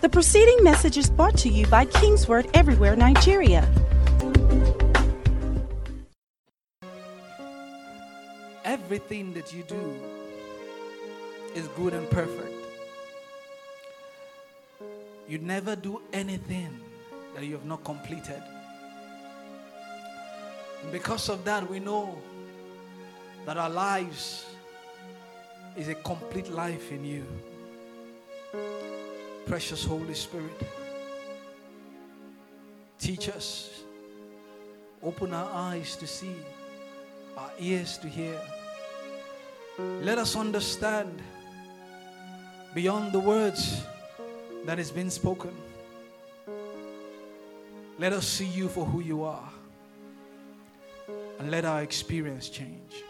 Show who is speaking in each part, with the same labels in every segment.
Speaker 1: The preceding message is brought to you by Kingsword Everywhere Nigeria.
Speaker 2: Everything that you do is good and perfect. You never do anything that you have not completed. And because of that, we know that our lives is a complete life in you. Precious Holy Spirit, teach us, open our eyes to see, our ears to hear. Let us understand beyond the words that has been spoken. Let us see you for who you are. And let our experience change.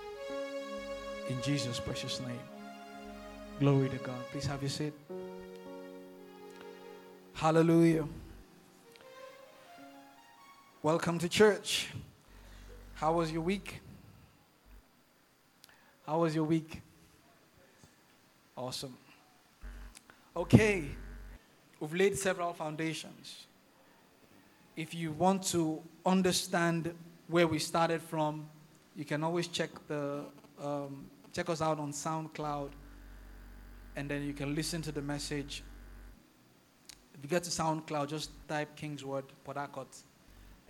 Speaker 2: In Jesus' precious name. Glory to God. Please have your seat. Hallelujah. Welcome to church. How was your week? How was your week? Awesome. Okay, we've laid several foundations. If you want to understand where we started from, you can always check the um, check us out on SoundCloud, and then you can listen to the message. If you get to SoundCloud, just type Kingsword Harcourt.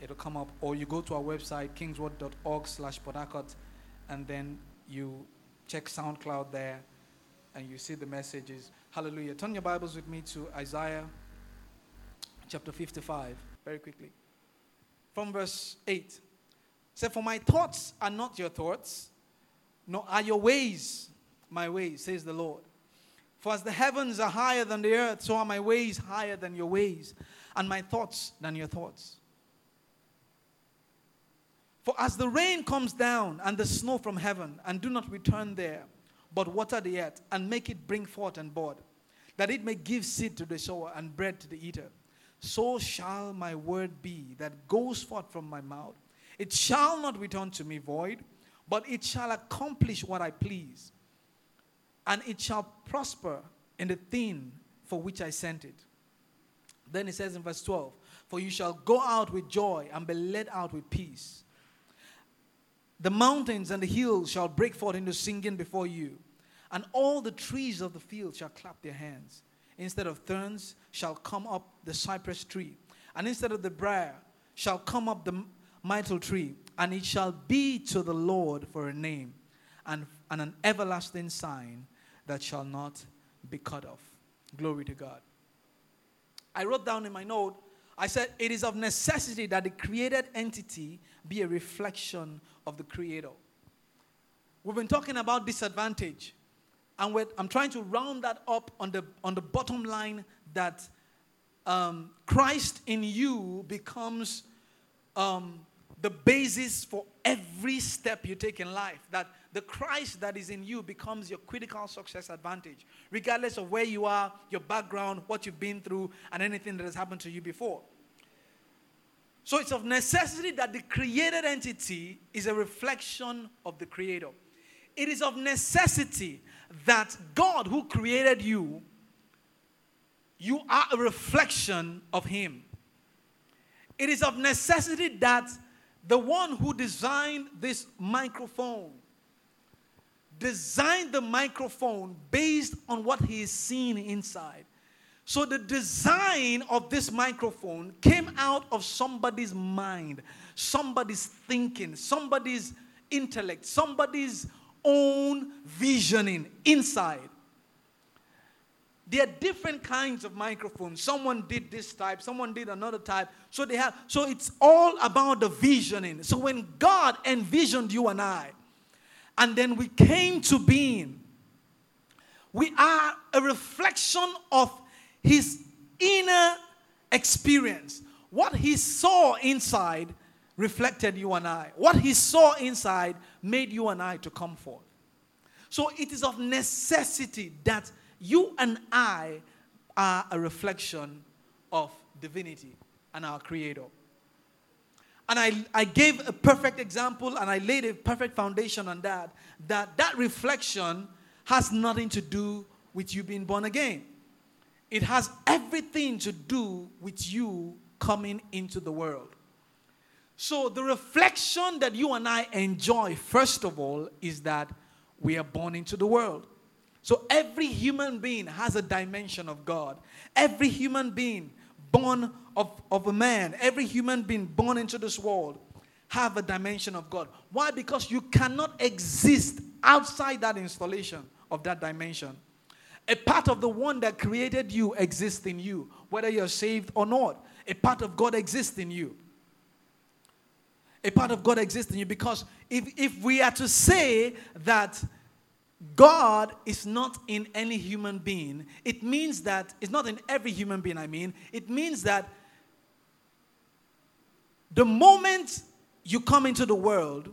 Speaker 2: It'll come up, or you go to our website kingsword.org/slash Port and then you check SoundCloud there, and you see the messages. Hallelujah! Turn your Bibles with me to Isaiah chapter 55, very quickly, from verse 8. Say, For my thoughts are not your thoughts, nor are your ways my ways, says the Lord. For as the heavens are higher than the earth, so are my ways higher than your ways, and my thoughts than your thoughts. For as the rain comes down and the snow from heaven, and do not return there, but water the earth, and make it bring forth and bud, that it may give seed to the sower and bread to the eater, so shall my word be that goes forth from my mouth. It shall not return to me void, but it shall accomplish what I please, and it shall prosper in the thing for which I sent it. Then it says in verse 12, For you shall go out with joy and be led out with peace. The mountains and the hills shall break forth into singing before you, and all the trees of the field shall clap their hands. Instead of thorns shall come up the cypress tree, and instead of the brier shall come up the myrtle tree, and it shall be to the Lord for a name, and, and an everlasting sign that shall not be cut off. Glory to God. I wrote down in my note, I said, it is of necessity that the created entity be a reflection of the Creator. We've been talking about disadvantage, and I'm trying to round that up on the, on the bottom line that um, Christ in you becomes um, the basis for every step you take in life. That the Christ that is in you becomes your critical success advantage, regardless of where you are, your background, what you've been through, and anything that has happened to you before. So it's of necessity that the created entity is a reflection of the Creator. It is of necessity that God, who created you, you are a reflection of Him. It is of necessity that the one who designed this microphone designed the microphone based on what he is seeing inside. So the design of this microphone came out of somebody's mind, somebody's thinking, somebody's intellect, somebody's own visioning inside. There are different kinds of microphones. Someone did this type, someone did another type. So they have so it's all about the visioning. So when God envisioned you and I, and then we came to being, we are a reflection of his inner experience. What he saw inside reflected you and I. What he saw inside made you and I to come forth. So it is of necessity that you and I are a reflection of divinity and our creator. And I, I gave a perfect example and I laid a perfect foundation on that. That that reflection has nothing to do with you being born again. it has everything to do with you coming into the world. So, the reflection that you and I enjoy, first of all, is that we are born into the world. So, every human being has a dimension of God. Every human being born of, of a man, every human being born into this world, have a dimension of God. Why? Because you cannot exist outside that installation of that dimension. A part of the one that created you exists in you, whether you're saved or not. A part of God exists in you. A part of God exists in you because if, if we are to say that God is not in any human being, it means that it's not in every human being, I mean, it means that the moment you come into the world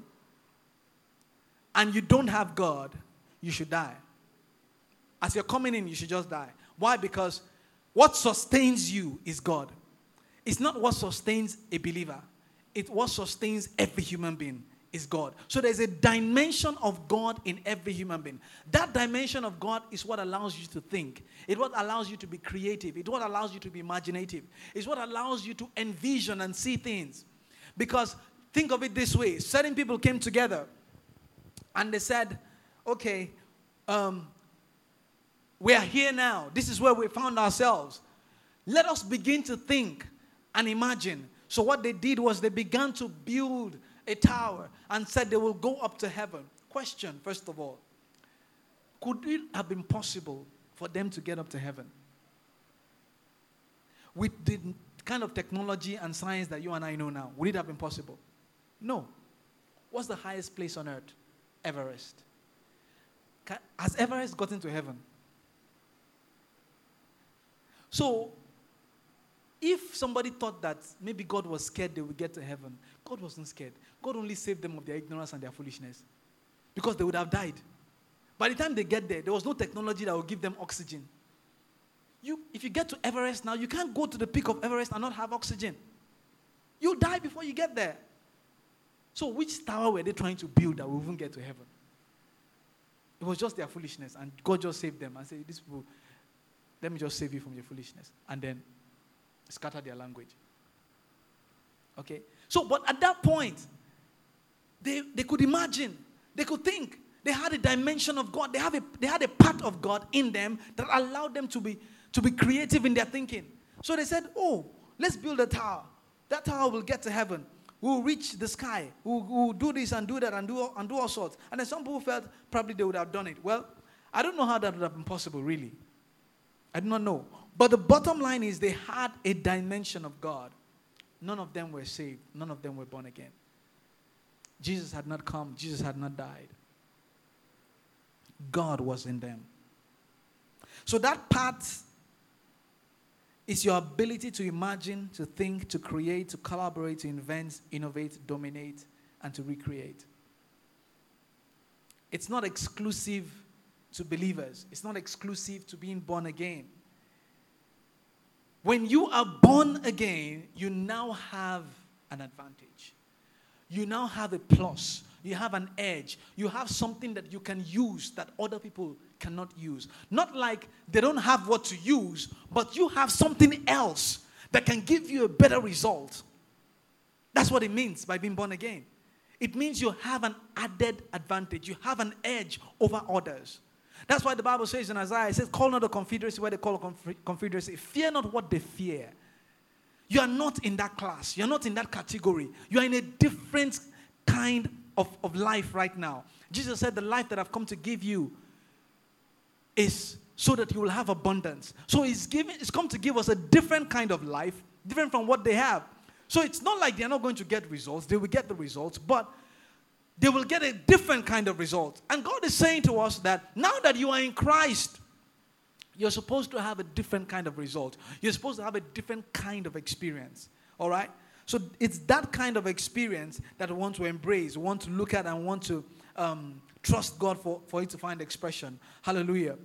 Speaker 2: and you don't have God, you should die. As you're coming in, you should just die. Why? Because what sustains you is God. It's not what sustains a believer, it's what sustains every human being is God. So there's a dimension of God in every human being. That dimension of God is what allows you to think. It what allows you to be creative. It what allows you to be imaginative. It's what allows you to envision and see things. Because think of it this way certain people came together and they said, okay, um, we are here now. This is where we found ourselves. Let us begin to think and imagine. So, what they did was they began to build a tower and said they will go up to heaven. Question, first of all, could it have been possible for them to get up to heaven? With the kind of technology and science that you and I know now, would it have been possible? No. What's the highest place on earth? Everest. Has Everest gotten to heaven? So, if somebody thought that maybe God was scared they would get to heaven, God wasn't scared. God only saved them of their ignorance and their foolishness because they would have died. By the time they get there, there was no technology that would give them oxygen. You, if you get to Everest now, you can't go to the peak of Everest and not have oxygen. You'll die before you get there. So, which tower were they trying to build that will even get to heaven? It was just their foolishness, and God just saved them and said, These people, let me just save you from your foolishness. And then scatter their language. Okay? So, but at that point, they, they could imagine, they could think. They had a dimension of God. They, have a, they had a part of God in them that allowed them to be, to be creative in their thinking. So they said, Oh, let's build a tower. That tower will get to heaven. We'll reach the sky. We'll, we'll do this and do that and do, and do all sorts. And then some people felt probably they would have done it. Well, I don't know how that would have been possible, really. I do not know. But the bottom line is they had a dimension of God. None of them were saved, none of them were born again. Jesus had not come, Jesus had not died. God was in them. So that part is your ability to imagine, to think, to create, to collaborate, to invent, innovate, dominate, and to recreate. It's not exclusive to believers, it's not exclusive to being born again. When you are born again, you now have an advantage. You now have a plus. You have an edge. You have something that you can use that other people cannot use. Not like they don't have what to use, but you have something else that can give you a better result. That's what it means by being born again. It means you have an added advantage, you have an edge over others. That's why the Bible says in Isaiah, it says, Call not the confederacy where they call a confederacy. Fear not what they fear. You are not in that class. You're not in that category. You are in a different kind of, of life right now. Jesus said, The life that I've come to give you is so that you will have abundance. So he's, giving, he's come to give us a different kind of life, different from what they have. So it's not like they're not going to get results. They will get the results, but they will get a different kind of result. And God is saying to us that now that you are in Christ, you're supposed to have a different kind of result. You're supposed to have a different kind of experience. All right? So it's that kind of experience that we want to embrace, want to look at, and want to um, trust God for, for it to find expression. Hallelujah.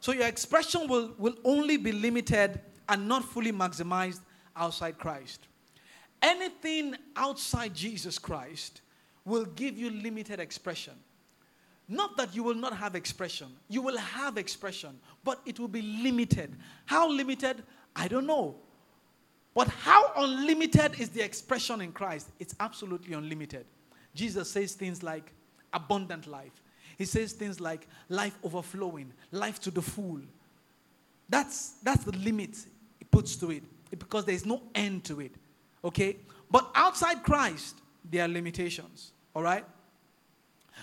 Speaker 2: So your expression will, will only be limited and not fully maximized outside Christ. Anything outside Jesus Christ will give you limited expression. Not that you will not have expression. You will have expression, but it will be limited. How limited? I don't know. But how unlimited is the expression in Christ? It's absolutely unlimited. Jesus says things like abundant life. He says things like life overflowing, life to the full. That's, that's the limit he puts to it because there's no end to it. Okay? But outside Christ, there are limitations. All right?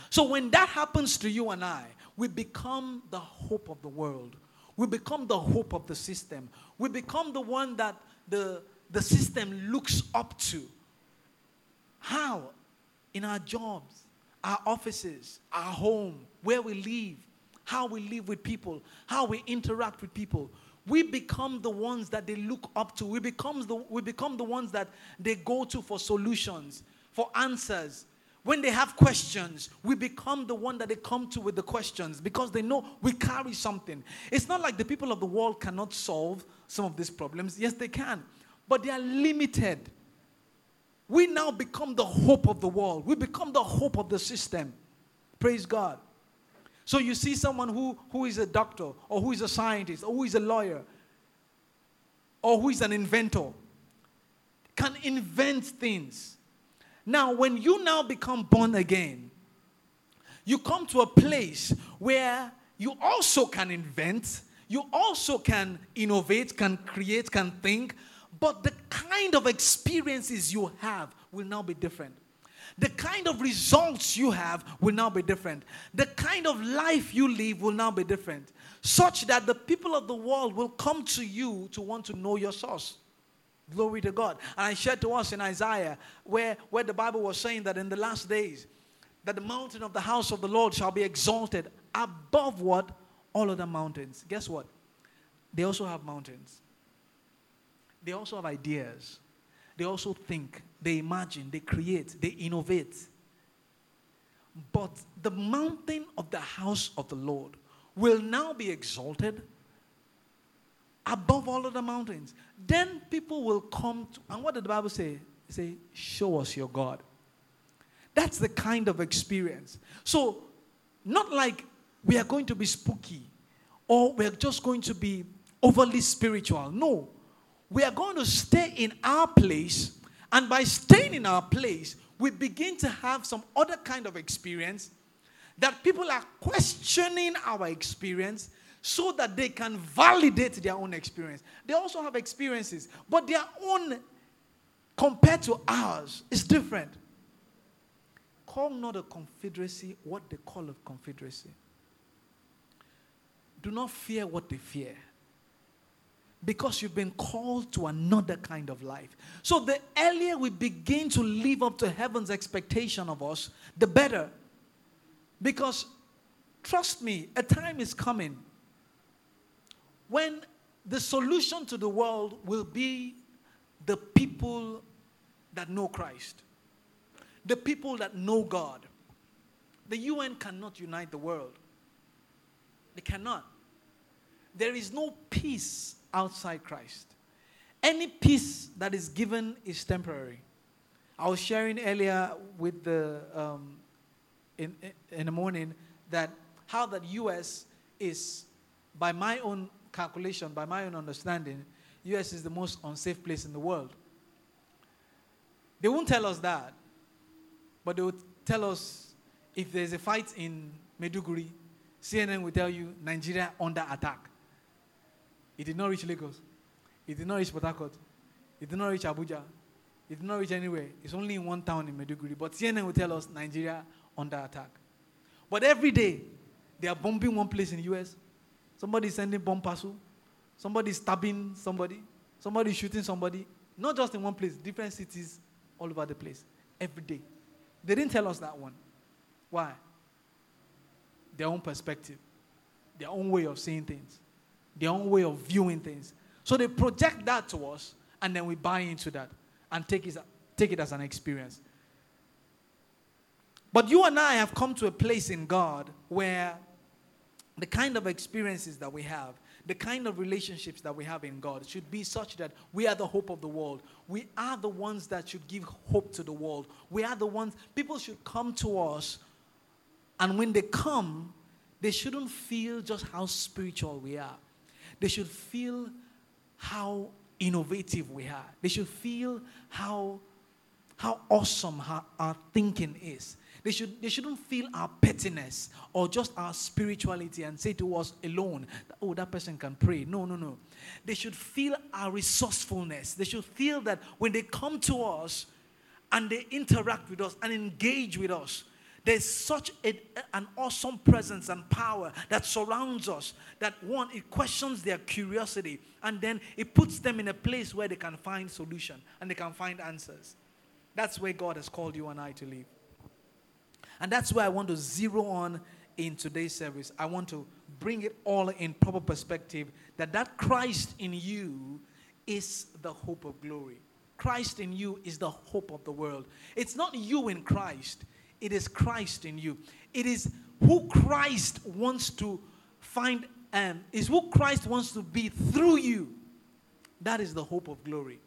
Speaker 2: So when that happens to you and I, we become the hope of the world. We become the hope of the system. We become the one that the, the system looks up to. How? In our jobs, our offices, our home, where we live, how we live with people, how we interact with people. We become the ones that they look up to. We, becomes the, we become the ones that they go to for solutions, for answers. When they have questions, we become the one that they come to with the questions because they know we carry something. It's not like the people of the world cannot solve some of these problems. Yes, they can, but they are limited. We now become the hope of the world, we become the hope of the system. Praise God. So you see someone who, who is a doctor, or who is a scientist, or who is a lawyer, or who is an inventor, can invent things. Now, when you now become born again, you come to a place where you also can invent, you also can innovate, can create, can think, but the kind of experiences you have will now be different. The kind of results you have will now be different. The kind of life you live will now be different, such that the people of the world will come to you to want to know your source. Glory to God. And I shared to us in Isaiah where, where the Bible was saying that in the last days, that the mountain of the house of the Lord shall be exalted above what? All other mountains. Guess what? They also have mountains. They also have ideas. They also think, they imagine, they create, they innovate. But the mountain of the house of the Lord will now be exalted above all other mountains. Then people will come to, and what did the Bible say? say, Show us your God. That's the kind of experience. So, not like we are going to be spooky or we're just going to be overly spiritual. No. We are going to stay in our place, and by staying in our place, we begin to have some other kind of experience that people are questioning our experience so that they can validate their own experience. They also have experiences, but their own, compared to ours, is different. Call not a confederacy what they call a confederacy. Do not fear what they fear. Because you've been called to another kind of life. So, the earlier we begin to live up to heaven's expectation of us, the better. Because, trust me, a time is coming when the solution to the world will be the people that know Christ, the people that know God. The UN cannot unite the world, they cannot. There is no peace outside Christ. Any peace that is given is temporary. I was sharing earlier with the um, in, in the morning that how that US is, by my own calculation, by my own understanding, US is the most unsafe place in the world. They won't tell us that, but they will tell us if there's a fight in Maiduguri, CNN will tell you Nigeria under attack. It did not reach Lagos. It did not reach Port Harcourt. It did not reach Abuja. It did not reach anywhere. It's only in one town in Maiduguri. But CNN will tell us Nigeria under attack. But every day, they are bombing one place in the US, Somebody sending bomb parcel. Somebody stabbing somebody. Somebody shooting somebody. Not just in one place, different cities all over the place. Every day. They didn't tell us that one. Why? Their own perspective, their own way of seeing things, their own way of viewing things. So they project that to us, and then we buy into that and take it, take it as an experience. But you and I have come to a place in God where the kind of experiences that we have, the kind of relationships that we have in God should be such that we are the hope of the world. We are the ones that should give hope to the world. We are the ones, people should come to us And when they come, they shouldn't feel just how spiritual we are. They should feel how innovative we are. They should feel how, how awesome our, our thinking is. They, should, they shouldn't feel our pettiness or just our spirituality and say to us alone, oh, that person can pray. No, no, no. They should feel our resourcefulness. They should feel that when they come to us and they interact with us and engage with us, there's such a, an awesome presence and power that surrounds us that one, it questions their curiosity and then it puts them in a place where they can find solution and they can find answers. That's where God has called you and I to live. And that's where I want to zero on in today's service. I want to bring it all in proper perspective that that Christ in you is the hope of glory. Christ in you is the hope of the world. It's not you in Christ, it is Christ in you. It is who Christ wants to find and is who Christ wants to be through you. That is the hope of glory.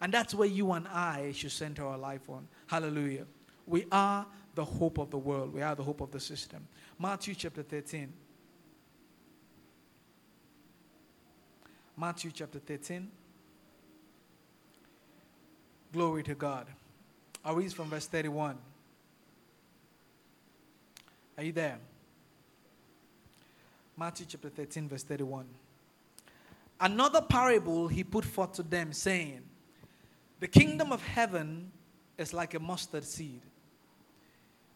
Speaker 2: And that's where you and I should center our life on. Hallelujah. We are the hope of the world. We are the hope of the system. Matthew chapter 13. Matthew chapter 13. Glory to God. I read from verse 31. Are you there? Matthew chapter 13, verse 31. Another parable he put forth to them, saying, The kingdom of heaven is like a mustard seed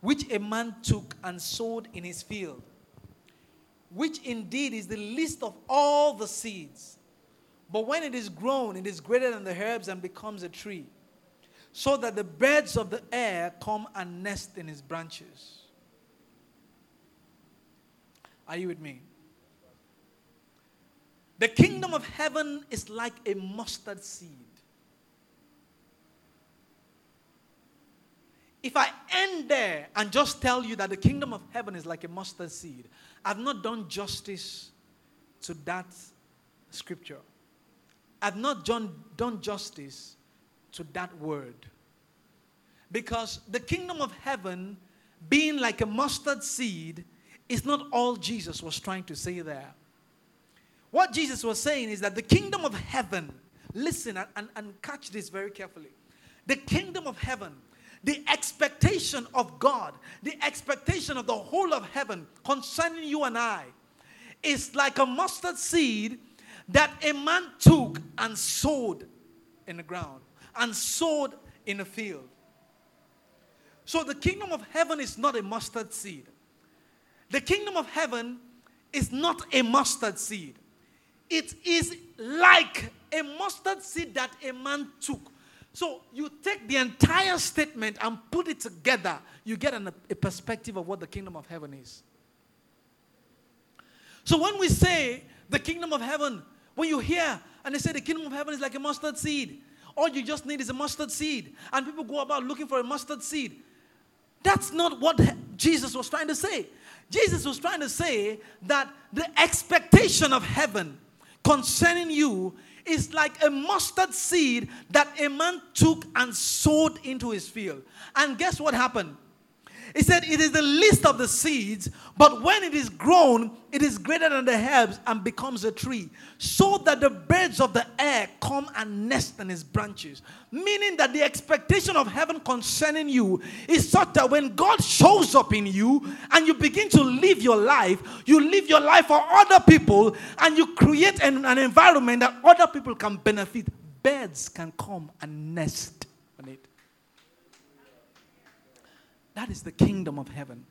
Speaker 2: which a man took and sowed in his field, which indeed is the least of all the seeds. But when it is grown, it is greater than the herbs and becomes a tree, so that the birds of the air come and nest in its branches. Are you with me? The kingdom of heaven is like a mustard seed If I there and just tell you that the kingdom of heaven is like a mustard seed, I've not done justice to that scripture. I've not done, done justice to that word. Because the kingdom of heaven, being like a mustard seed, is not all Jesus was trying to say there. What Jesus was saying is that the kingdom of heaven, listen and, and, and catch this very carefully. The kingdom of heaven the expectation of God, the expectation of the whole of heaven concerning you and I is like a mustard seed that a man took and sowed in the ground and sowed in a field. So the kingdom of heaven is not a mustard seed. The kingdom of heaven is not a mustard seed. It is like a mustard seed that a man took so you take the entire statement and put it together, you get an, a perspective of what the kingdom of heaven is. So when we say the kingdom of heaven, when you hear and they say the kingdom of heaven is like a mustard seed, all you just need is a mustard seed, and people go about looking for a mustard seed. That's not what Jesus was trying to say. Jesus was trying to say that the expectation of heaven concerning you is like a mustard seed that a man took and sowed into his field. And guess what happened? He said, It is the least of the seeds, but when it is grown, it is greater than the herbs and becomes a tree, so that the birds of the air come and nest in its branches. Meaning that the expectation of heaven concerning you is such that when God shows up in you and you begin to live your life, you live your life for other people and you create an, an environment that other people can benefit. Birds can come and nest on it. That is the kingdom of heaven.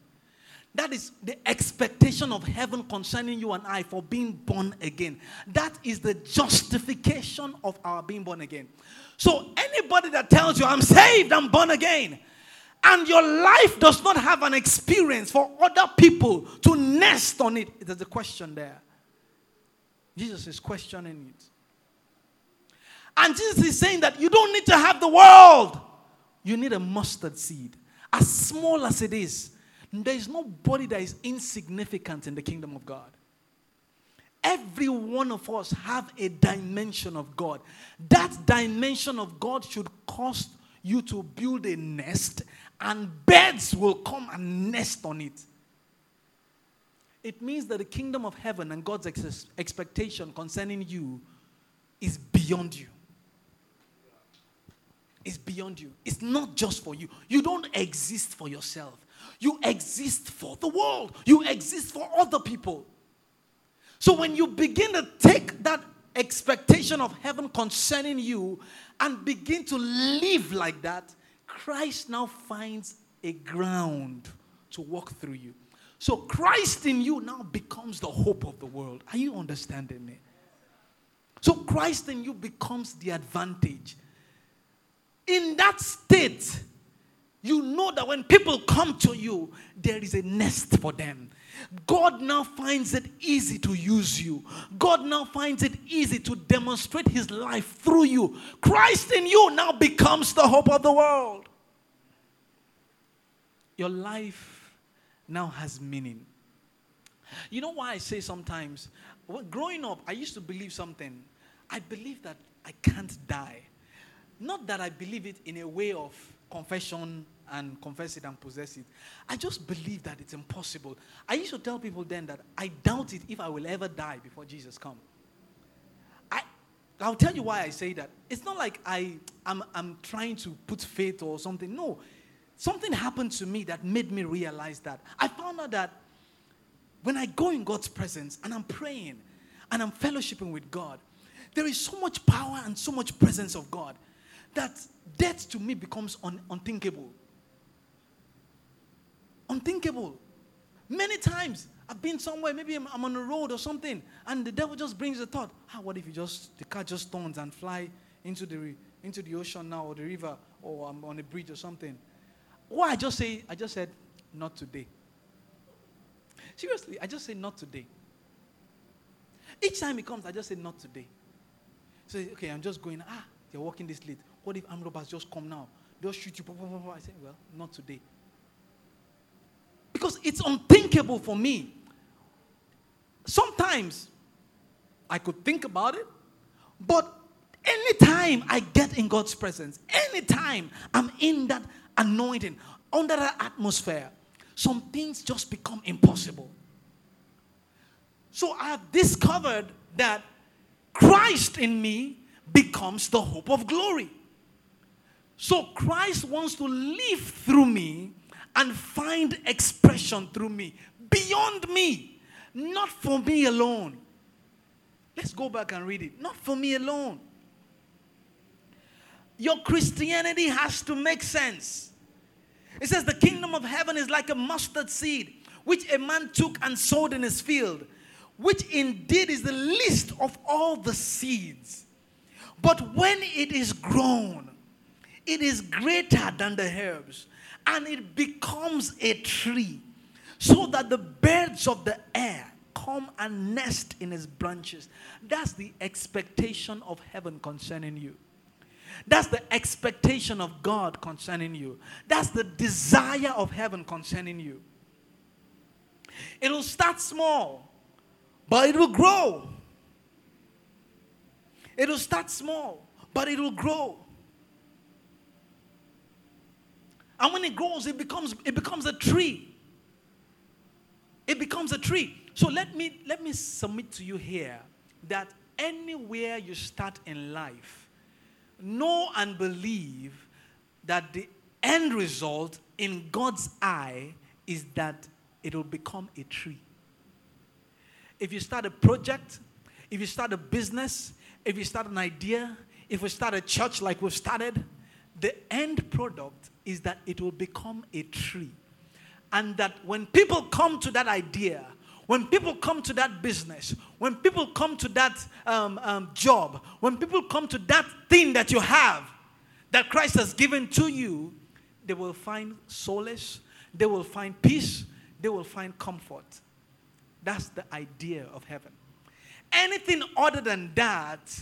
Speaker 2: That is the expectation of heaven concerning you and I for being born again. That is the justification of our being born again. So, anybody that tells you, I'm saved, I'm born again, and your life does not have an experience for other people to nest on it, there's a question there. Jesus is questioning it. And Jesus is saying that you don't need to have the world, you need a mustard seed. As small as it is, there is nobody that is insignificant in the kingdom of God. Every one of us have a dimension of God. That dimension of God should cause you to build a nest and birds will come and nest on it. It means that the kingdom of heaven and God's ex- expectation concerning you is beyond you. It's beyond you. It's not just for you. You don't exist for yourself. You exist for the world. You exist for other people. So when you begin to take that expectation of heaven concerning you and begin to live like that, Christ now finds a ground to walk through you. So Christ in you now becomes the hope of the world. Are you understanding me? So Christ in you becomes the advantage. In that state, you know that when people come to you, there is a nest for them. God now finds it easy to use you. God now finds it easy to demonstrate his life through you. Christ in you now becomes the hope of the world. Your life now has meaning. You know why I say sometimes, well, growing up, I used to believe something. I believe that I can't die. Not that I believe it in a way of confession and confess it and possess it. I just believe that it's impossible. I used to tell people then that I doubt it if I will ever die before Jesus come. I, I'll tell you why I say that. It's not like I, I'm, I'm trying to put faith or something. No. Something happened to me that made me realize that. I found out that when I go in God's presence and I'm praying and I'm fellowshipping with God, there is so much power and so much presence of God that death to me becomes un- unthinkable unthinkable. Many times I've been somewhere, maybe I'm, I'm on a road or something, and the devil just brings the thought. Ah, what if you just the car just turns and fly into the into the ocean now or the river or I'm on a bridge or something? What I just say, I just said, not today. Seriously, I just say not today. Each time it comes, I just say not today. Say, so, okay, I'm just going, ah, you're walking this late. What if armed robbers just come now? They'll shoot you. I say, well, not today. Because it's unthinkable for me. Sometimes I could think about it, but anytime I get in God's presence, anytime I'm in that anointing, under that atmosphere, some things just become impossible. So I have discovered that Christ in me becomes the hope of glory. So Christ wants to live through me and find expression through me, beyond me, not for me alone. Let's go back and read it. Not for me alone. Your Christianity has to make sense. It says, The kingdom of heaven is like a mustard seed, which a man took and sowed in his field, which indeed is the least of all the seeds. But when it is grown, it is greater than the herbs and it becomes a tree so that the birds of the air come and nest in its branches. That's the expectation of heaven concerning you. That's the expectation of God concerning you. That's the desire of heaven concerning you. It'll start small, but it will grow. It'll start small, but it will grow. And when it grows, it becomes, it becomes a tree. It becomes a tree. So let me, let me submit to you here that anywhere you start in life, know and believe that the end result in God's eye is that it will become a tree. If you start a project, if you start a business, if you start an idea, if we start a church like we've started, the end product is that it will become a tree. And that when people come to that idea, when people come to that business, when people come to that um, um, job, when people come to that thing that you have, that Christ has given to you, they will find solace, they will find peace, they will find comfort. That's the idea of heaven. Anything other than that,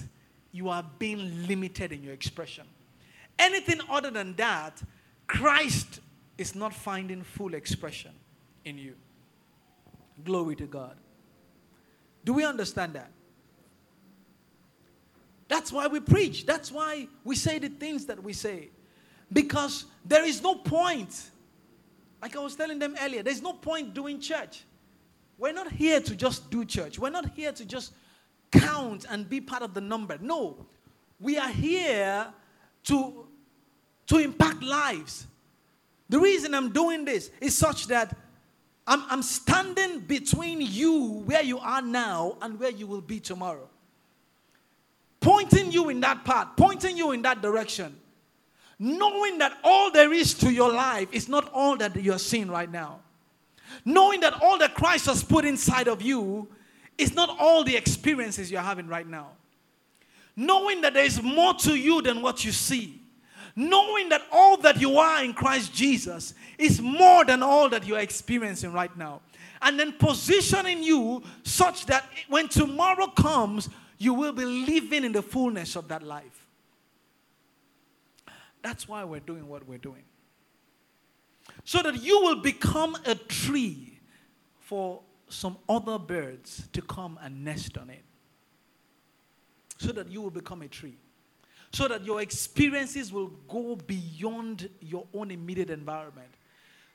Speaker 2: you are being limited in your expression. Anything other than that, Christ is not finding full expression in you. Glory to God. Do we understand that? That's why we preach. That's why we say the things that we say. Because there is no point. Like I was telling them earlier, there's no point doing church we're not here to just do church. We're not here to just count and be part of the number. No, we are here to, to impact lives. The reason I'm doing this is such that I'm, I'm standing between you, where you are now, and where you will be tomorrow. Pointing you in that path, pointing you in that direction. Knowing that all there is to your life is not all that you're seeing right now. Knowing that all that Christ has put inside of you is not all the experiences you're having right now. Knowing that there is more to you than what you see. Knowing that all that you are in Christ Jesus is more than all that you're experiencing right now. And then positioning you such that when tomorrow comes, you will be living in the fullness of that life. That's why we're doing what we're doing. So that you will become a tree for some other birds to come and nest on it. So that you will become a tree. So that your experiences will go beyond your own immediate environment.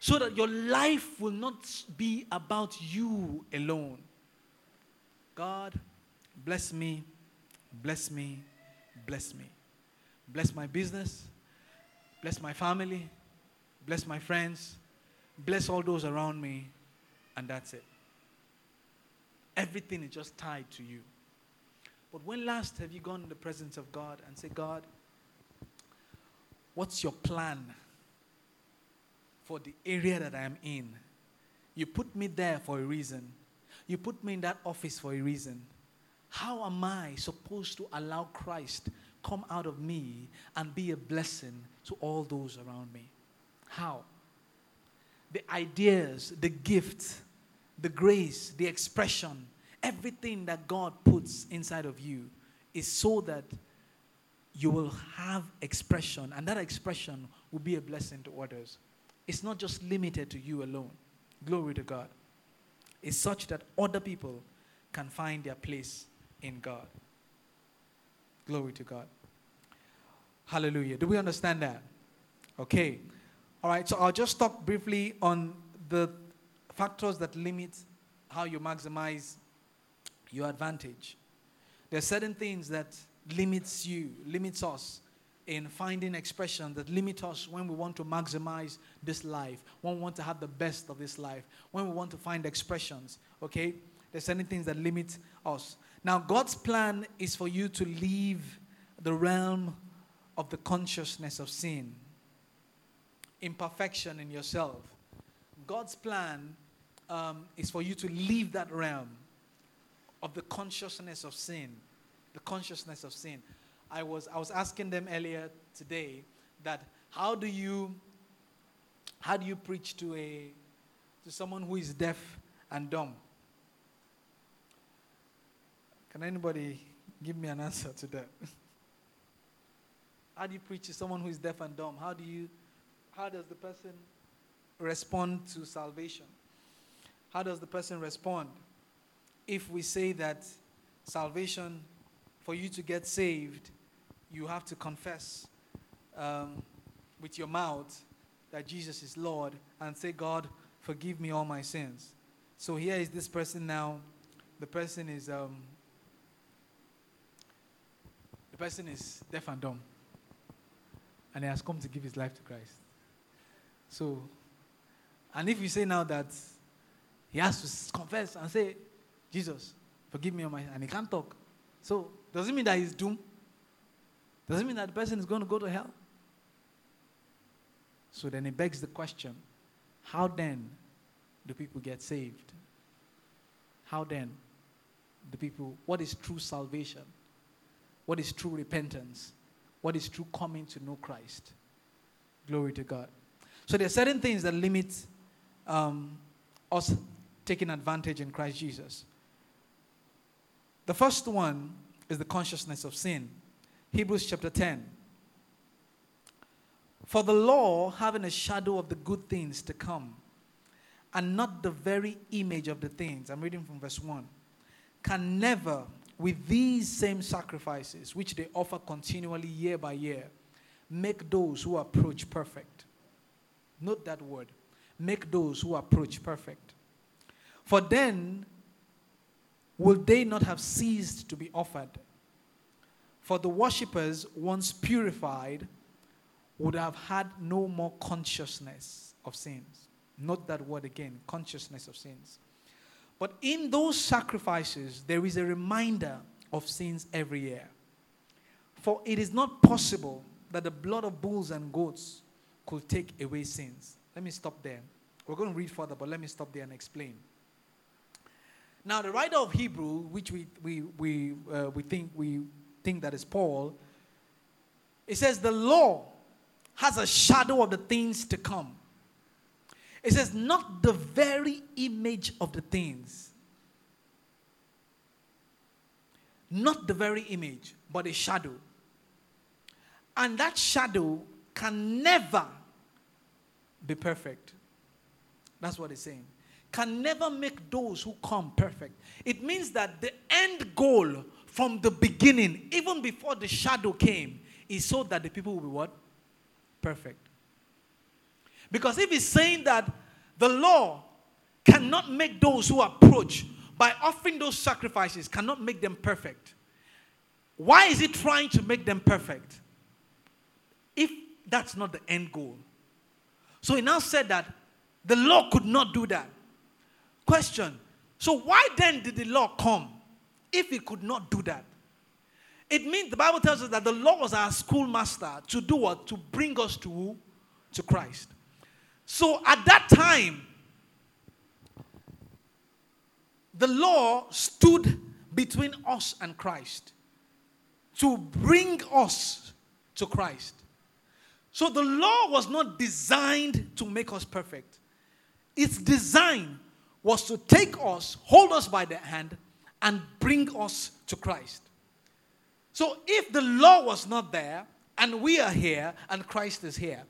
Speaker 2: So that your life will not be about you alone. God, bless me, bless me, bless me. Bless my business, bless my family, bless my friends, bless all those around me, and that's it. Everything is just tied to you. But when last have you gone in the presence of God and said, God, what's your plan for the area that I am in? You put me there for a reason. You put me in that office for a reason. How am I supposed to allow Christ come out of me and be a blessing to all those around me? How? The ideas, the gifts, the grace, the expression, everything that God puts inside of you is so that you will have expression, and that expression will be a blessing to others. It's not just limited to you alone. Glory to God. It's such that other people can find their place in God. Glory to God. Hallelujah. Do we understand that? Okay. All right, so I'll just talk briefly on the factors that limit how you maximize your advantage. There are certain things that limits you, limits us in finding expression that limit us when we want to maximize this life, when we want to have the best of this life, when we want to find expressions, okay? There's certain things that limit us. Now, God's plan is for you to leave the realm of the consciousness of sin, imperfection in yourself. God's plan um, is for you to leave that realm of the consciousness of sin. The consciousness of sin. I was, I was asking them earlier today that how do you how do you preach to a to someone who is deaf and dumb? Can anybody give me an answer to that? how do you preach to someone who is deaf and dumb? How do you how does the person respond to salvation? How does the person respond? If we say that salvation, for you to get saved, you have to confess um, with your mouth that Jesus is Lord and say, God, forgive me all my sins. So here is this person now. The person is um, the person is deaf and dumb, and he has come to give his life to Christ. So, and if you say now that he has to confess and say, Jesus, forgive me, of my, and he can't talk. So, does it mean that he's doomed? Does it mean that the person is going to go to hell? So then it begs the question how then do people get saved? How then do people, what is true salvation? What is true repentance? What is true coming to know Christ? Glory to God. So there are certain things that limit um, us taking advantage in Christ Jesus. The first one is the consciousness of sin. Hebrews chapter 10. For the law, having a shadow of the good things to come, and not the very image of the things, I'm reading from verse 1, can never, with these same sacrifices, which they offer continually year by year, make those who approach perfect. Note that word. Make those who approach perfect. For then will they not have ceased to be offered? For the worshippers, once purified, would have had no more consciousness of sins. Note that word again consciousness of sins. But in those sacrifices, there is a reminder of sins every year. For it is not possible that the blood of bulls and goats could take away sins. Let me stop there. We're going to read further, but let me stop there and explain. Now, the writer of Hebrew, which we, we, we, uh, we, think, we think that is Paul, it says the law has a shadow of the things to come. It says, not the very image of the things. Not the very image, but a shadow. And that shadow can never be perfect. That's what it's saying. Can never make those who come perfect. It means that the end goal from the beginning, even before the shadow came, is so that the people will be what? Perfect. Because if he's saying that the law cannot make those who approach by offering those sacrifices, cannot make them perfect, why is he trying to make them perfect? If that's not the end goal. So he now said that the law could not do that. Question So, why then did the law come if it could not do that? It means the Bible tells us that the law was our schoolmaster to do what? To bring us to, who? to Christ. So, at that time, the law stood between us and Christ to bring us to Christ. So the law was not designed to make us perfect. Its design was to take us, hold us by the hand, and bring us to Christ. So if the law was not there, and we are here, and Christ is here,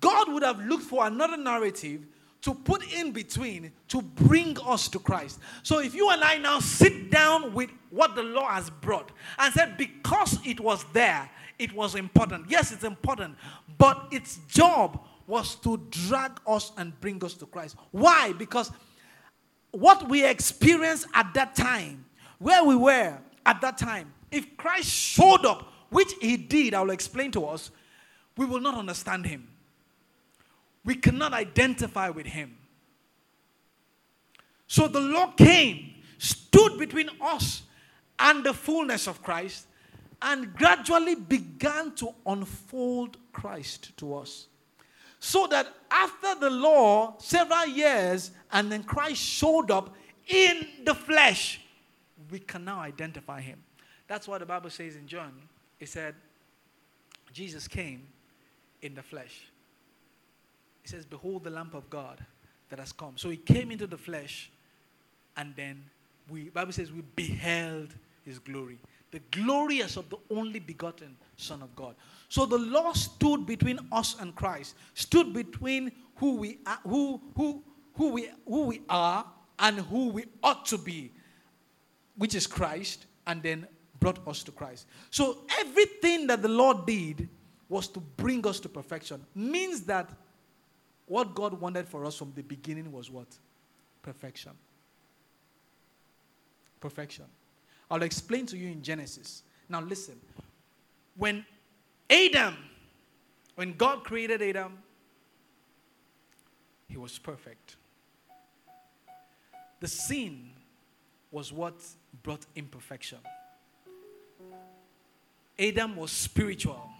Speaker 2: God would have looked for another narrative to put in between to bring us to Christ. So if you and I now sit down with what the law has brought and said, because it was there, it was important. Yes, it's important, but its job was to drag us and bring us to Christ. Why? Because what we experienced at that time, where we were at that time, if Christ showed up, which he did, I will explain to us, we will not understand him. We cannot identify with him. So the law came, stood between us and the fullness of Christ, and gradually began to unfold Christ to us. So that after the law, several years, and then Christ showed up in the flesh, we can now identify him. That's what the Bible says in John. It said, Jesus came in the flesh. It says, Behold the Lamb of God that has come. So he came into the flesh, and then we Bible says we beheld his glory the glorious of the only begotten Son of God. So the law stood between us and Christ, stood between who we are, who, who, who, we, who we are and who we ought to be, which is Christ, and then brought us to Christ. So everything that the Lord did was to bring us to perfection. Means that what God wanted for us from the beginning was what? Perfection. Perfection. I'll explain to you in Genesis. Now, listen. When Adam, when God created Adam, he was perfect. The sin was what brought imperfection. Adam was spiritual.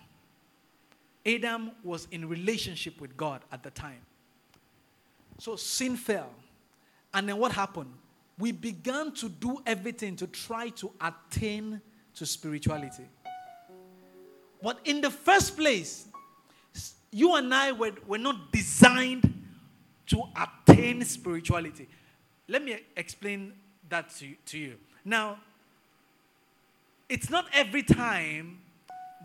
Speaker 2: Adam was in relationship with God at the time. So sin fell. And then what happened? we began to do everything to try to attain to spirituality. But in the first place, you and I were, were not designed to attain spirituality. Let me explain that to, to you. Now, it's not every time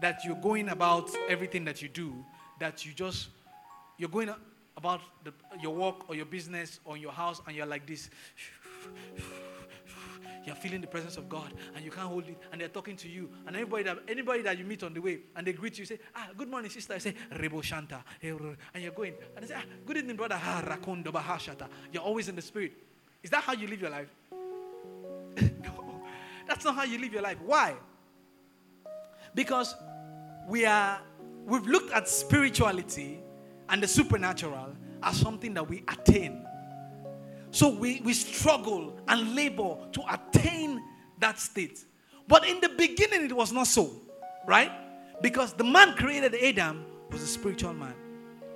Speaker 2: that you're going about everything that you do that you just you're going about the, your work or your business or your house and you're like this you're feeling the presence of God and you can't hold it, and they're talking to you. And anybody that anybody that you meet on the way and they greet you, say, Ah, good morning, sister. I say, Rebo Shanta. And you're going. And they say, Ah, good evening, brother. You're always in the spirit. Is that how you live your life? no, that's not how you live your life. Why? Because we are we've looked at spirituality and the supernatural as something that we attain. So we, we struggle and labor to attain that state. But in the beginning, it was not so, right? Because the man created Adam was a spiritual man.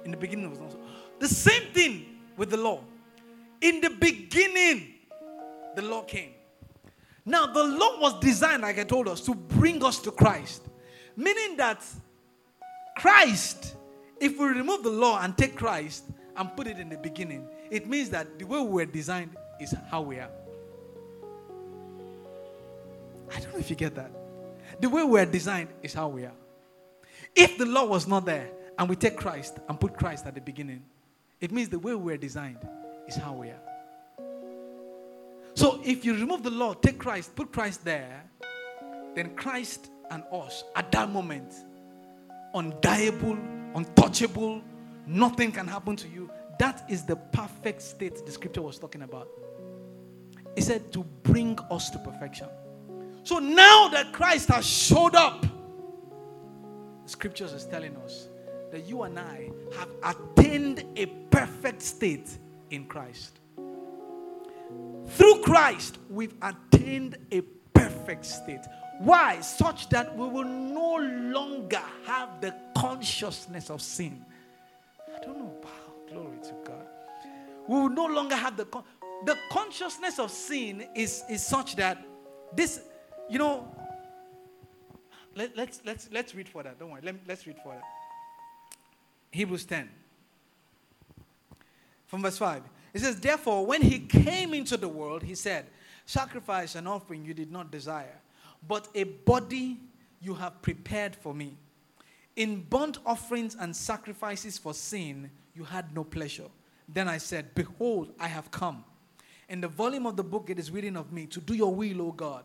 Speaker 2: In the beginning, it was not so. The same thing with the law. In the beginning, the law came. Now, the law was designed, like I told us, to bring us to Christ. Meaning that Christ, if we remove the law and take Christ and put it in the beginning, it means that the way we were designed is how we are. I don't know if you get that. The way we are designed is how we are. If the law was not there and we take Christ and put Christ at the beginning, it means the way we are designed is how we are. So if you remove the law, take Christ, put Christ there, then Christ and us at that moment, undieable, untouchable, nothing can happen to you. That is the perfect state the scripture was talking about. It said to bring us to perfection. So now that Christ has showed up, the scriptures is telling us that you and I have attained a perfect state in Christ. Through Christ, we've attained a perfect state. Why? Such that we will no longer have the consciousness of sin. We will no longer have the con- the consciousness of sin is, is such that this, you know, let, let's let's let's read for that. Don't worry. Let, let's read for that. Hebrews 10. From verse 5. It says, Therefore, when he came into the world, he said, Sacrifice and offering you did not desire, but a body you have prepared for me. In burnt offerings and sacrifices for sin, you had no pleasure. Then I said, Behold, I have come. In the volume of the book it is written of me, to do your will, O God.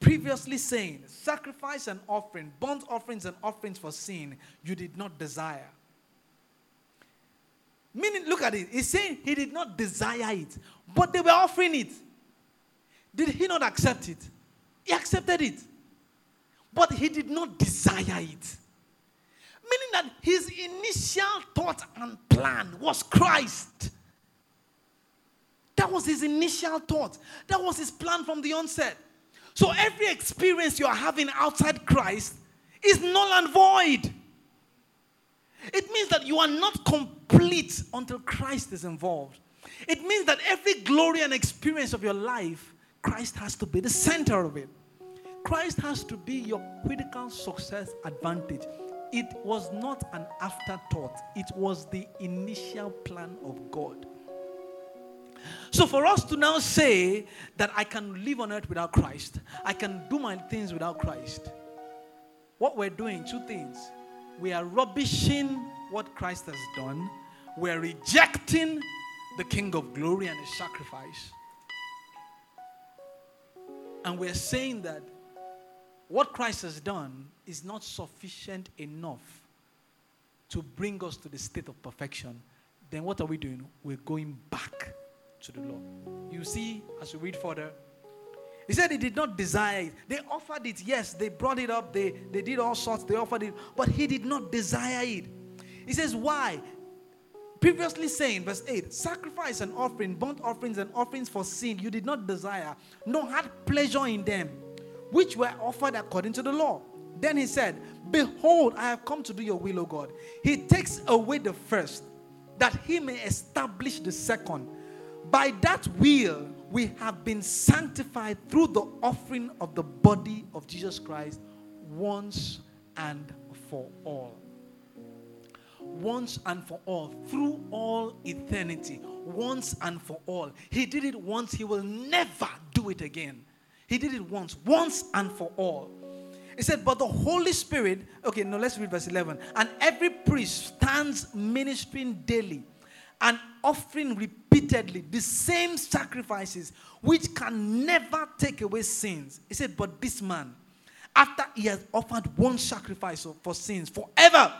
Speaker 2: Previously saying, Sacrifice and offering, burnt offerings and offerings for sin, you did not desire. Meaning, look at it. He's saying he did not desire it, but they were offering it. Did he not accept it? He accepted it. But he did not desire it. Meaning that his initial thought and plan was Christ. That was his initial thought. That was his plan from the onset. So every experience you are having outside Christ is null and void. It means that you are not complete until Christ is involved. It means that every glory and experience of your life, Christ has to be the center of it. Christ has to be your critical success advantage. It was not an afterthought, it was the initial plan of God. So, for us to now say that I can live on earth without Christ, I can do my things without Christ, what we're doing, two things. We are rubbishing what Christ has done, we're rejecting the King of glory and his sacrifice. And we're saying that what Christ has done is not sufficient enough to bring us to the state of perfection. Then what are we doing? We're going back to the law. You see, as we read further, he said he did not desire it. They offered it, yes, they brought it up, they, they did all sorts, they offered it, but he did not desire it. He says, Why? Previously saying, verse 8, sacrifice and offering, burnt offerings and offerings for sin, you did not desire, nor had pleasure in them, which were offered according to the law. Then he said, Behold, I have come to do your will, O God. He takes away the first, that he may establish the second. By that will, we have been sanctified through the offering of the body of Jesus Christ once and for all. Once and for all, through all eternity, once and for all. He did it once, he will never do it again. He did it once, once and for all. He said, But the Holy Spirit, okay, no, let's read verse 11. And every priest stands ministering daily and offering repeatedly the same sacrifices which can never take away sins. He said, But this man, after he has offered one sacrifice for sins forever,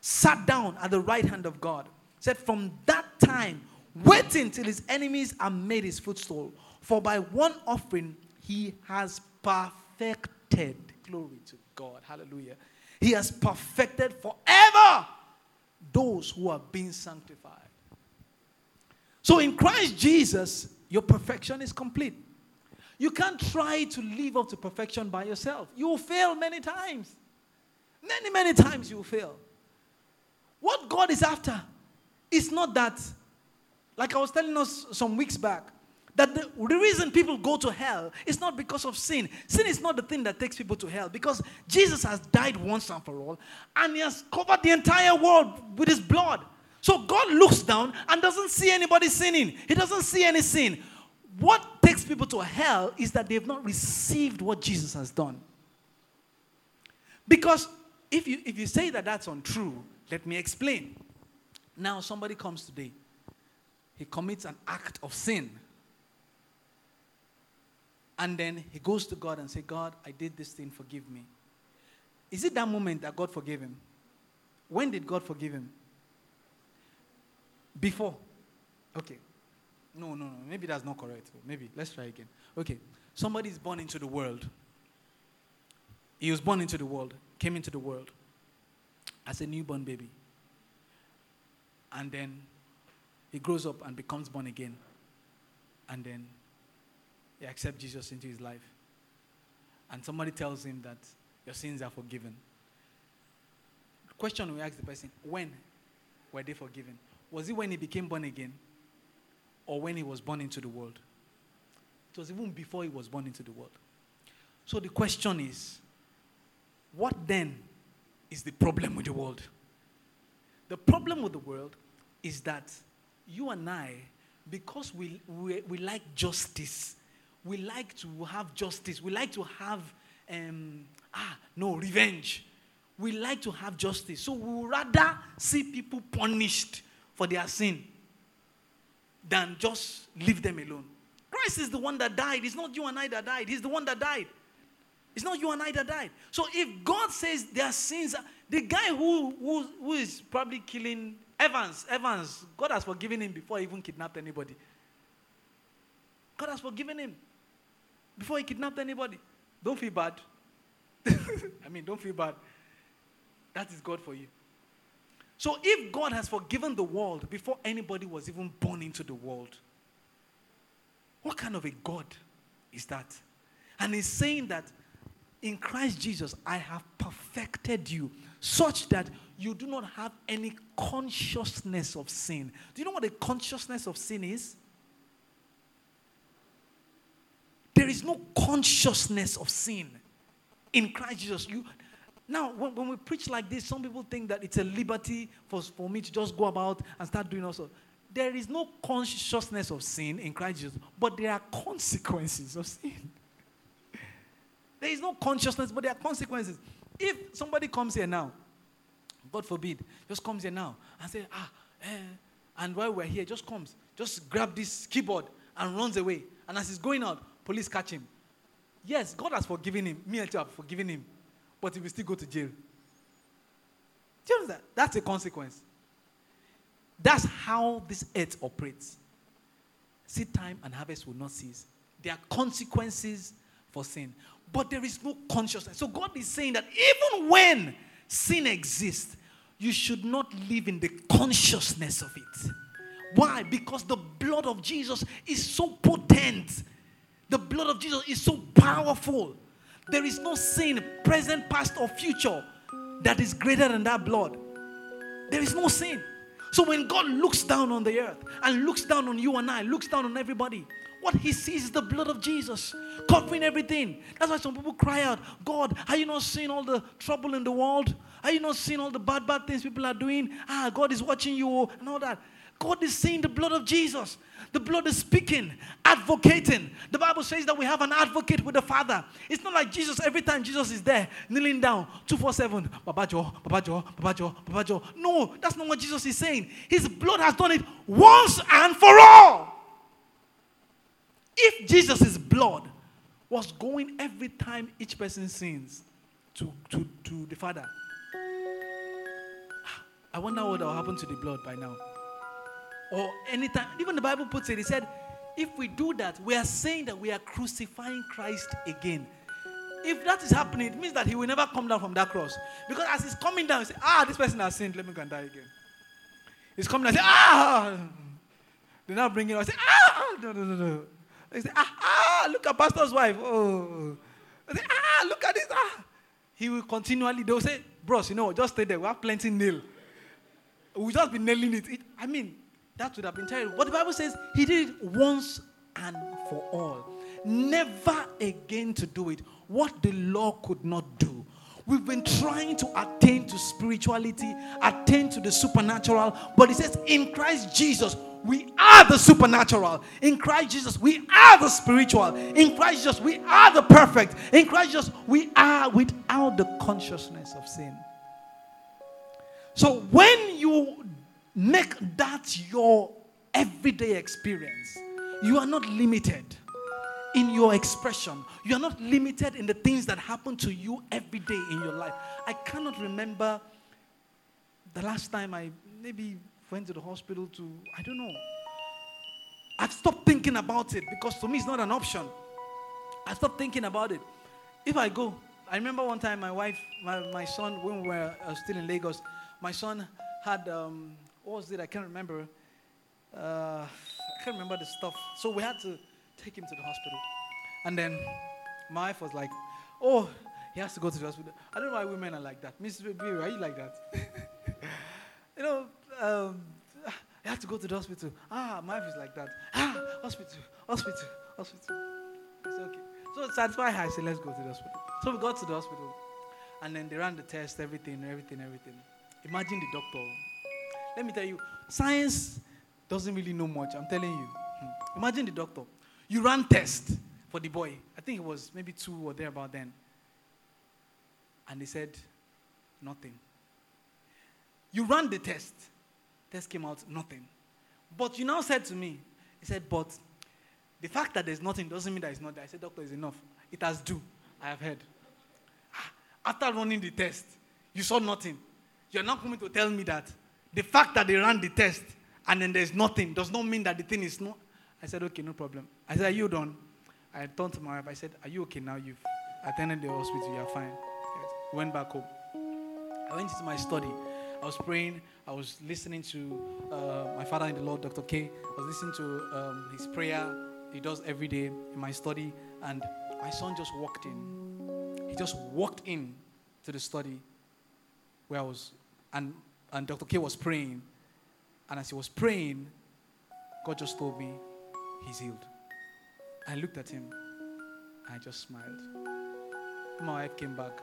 Speaker 2: sat down at the right hand of God. Said, From that time, waiting till his enemies are made his footstool. For by one offering he has perfected. Glory to God. Hallelujah. He has perfected forever those who are being sanctified. So in Christ Jesus, your perfection is complete. You can't try to live up to perfection by yourself. You will fail many times. Many, many times you will fail. What God is after is not that, like I was telling us some weeks back, that the, reason people go to hell is not because of sin. Sin is not the thing that takes people to hell because Jesus has died once and for all and he has covered the entire world with his blood. So God looks down and doesn't see anybody sinning, He doesn't see any sin. What takes people to hell is that they have not received what Jesus has done. Because if you, if you say that that's untrue, let me explain. Now, somebody comes today, he commits an act of sin. And then he goes to God and say, God, I did this thing, forgive me. Is it that moment that God forgave him? When did God forgive him? Before. Okay. No, no, no. Maybe that's not correct. Maybe. Let's try again. Okay. Somebody is born into the world. He was born into the world, came into the world as a newborn baby. And then he grows up and becomes born again. And then he accepts Jesus into his life. And somebody tells him that your sins are forgiven. The question we ask the person when were they forgiven? Was it when he became born again? Or when he was born into the world? It was even before he was born into the world. So the question is what then is the problem with the world? The problem with the world is that you and I, because we, we, we like justice, we like to have justice, we like to have, um, ah, no, revenge. We like to have justice. So we would rather see people punished for their sin than just leave them alone. Christ is the one that died. It's not you and I that died. He's the one that died. It's not you and I that died. So if God says their sins, the guy who, who, who is probably killing Evans, Evans, God has forgiven him before he even kidnapped anybody. God has forgiven him before he kidnapped anybody. Don't feel bad. I mean, don't feel bad. That is God for you. So if God has forgiven the world before anybody was even born into the world, what kind of a God is that? And he's saying that in Christ Jesus, I have perfected you such that you do not have any consciousness of sin. Do you know what the consciousness of sin is? There is no consciousness of sin in Christ Jesus. You, now, when, when we preach like this, some people think that it's a liberty for, for me to just go about and start doing also. There is no consciousness of sin in Christ Jesus, but there are consequences of sin. there is no consciousness, but there are consequences. If somebody comes here now, God forbid, just comes here now and say, ah, eh, and while we're here, just comes, just grab this keyboard and runs away. And as he's going out, police catch him. Yes, God has forgiven him. Me and you have forgiven him but he will still go to jail. Do you? That's a consequence. That's how this earth operates. Seed time and harvest will not cease. There are consequences for sin, but there is no consciousness. So God is saying that even when sin exists, you should not live in the consciousness of it. Why? Because the blood of Jesus is so potent. The blood of Jesus is so powerful there is no sin, present, past, or future, that is greater than that blood. There is no sin. So when God looks down on the earth and looks down on you and I, looks down on everybody, what he sees is the blood of Jesus covering everything. That's why some people cry out, God, are you not seeing all the trouble in the world? Are you not seeing all the bad, bad things people are doing? Ah, God is watching you and all that. God is seeing the blood of Jesus. The blood is speaking, advocating. The Bible says that we have an advocate with the Father. It's not like Jesus, every time Jesus is there, kneeling down, 247, Baba Joe, Baba Joe, Baba Joe, Baba Joe. No, that's not what Jesus is saying. His blood has done it once and for all. If Jesus' blood was going every time each person sins to, to, to the Father, I wonder what will happen to the blood by now. Or anytime. Even the Bible puts it, it said, if we do that, we are saying that we are crucifying Christ again. If that is happening, it means that he will never come down from that cross. Because as he's coming down, he say, ah, this person has sinned, let me go and die again. He's coming and say, ah! They now bring it up, say, ah! No, no, no, no. They say, ah, ah, look at pastor's wife. Oh. They say, ah, look at this. Ah. He will continually, they'll say, bros, you know, just stay there. We have plenty nail. We'll just be nailing it. it. I mean, that would have been terrible. But the Bible says he did it once and for all. Never again to do it. What the law could not do. We've been trying to attain to spirituality, attain to the supernatural, but it says in Christ Jesus, we are the supernatural. In Christ Jesus, we are the spiritual. In Christ Jesus, we are the perfect. In Christ Jesus, we are without the consciousness of sin. So when you make that your everyday experience, you are not limited in your expression. You are not limited in the things that happen to you every day in your life. I cannot remember the last time I maybe went to the hospital to, I don't know. I've stopped thinking about it because to me it's not an option. I stopped thinking about it. If I go, I remember one time my wife, my, my son, when we were uh, still in Lagos, my son had, um, what was it? I can't remember. Uh, I can't remember the stuff. So we had to take him to the hospital. And then my wife was like, oh, he has to go to the hospital. I don't know why women are like that. Mrs. B, are you like that? you know, um, I had to go to the hospital. Ah, my wife is like that. Ah, hospital, hospital, hospital. I said, okay. So her, I said, let's go to the hospital. So we got to the hospital. And then they ran the test, everything, everything, everything. Imagine the doctor. Let me tell you, science doesn't really know much. I'm telling you. Hmm. Imagine the doctor. You ran test for the boy. I think it was maybe two or there about then. And they said, nothing. You ran the test. Test came out, nothing. But you now said to me, he said, but the fact that there's nothing doesn't mean that it's not there. I said, doctor, is enough. It has due. I have heard. Ah, after running the test, you saw nothing. You're not coming to tell me that the fact that they ran the test and then there's nothing does not mean that the thing is not. I said, okay, no problem. I said, are you done? I turned to my wife. I said, are you okay now? You've attended the hospital. You're fine. Yes. Went back home. I went into my study. I was praying. I was listening to uh, my father in the Lord, Dr. K. I was listening to um, his prayer he does every day in my study. And my son just walked in. He just walked in to the study where I was, and, and Dr. K was praying. And as he was praying, God just told me, He's healed. I looked at him. I just smiled. My wife came back.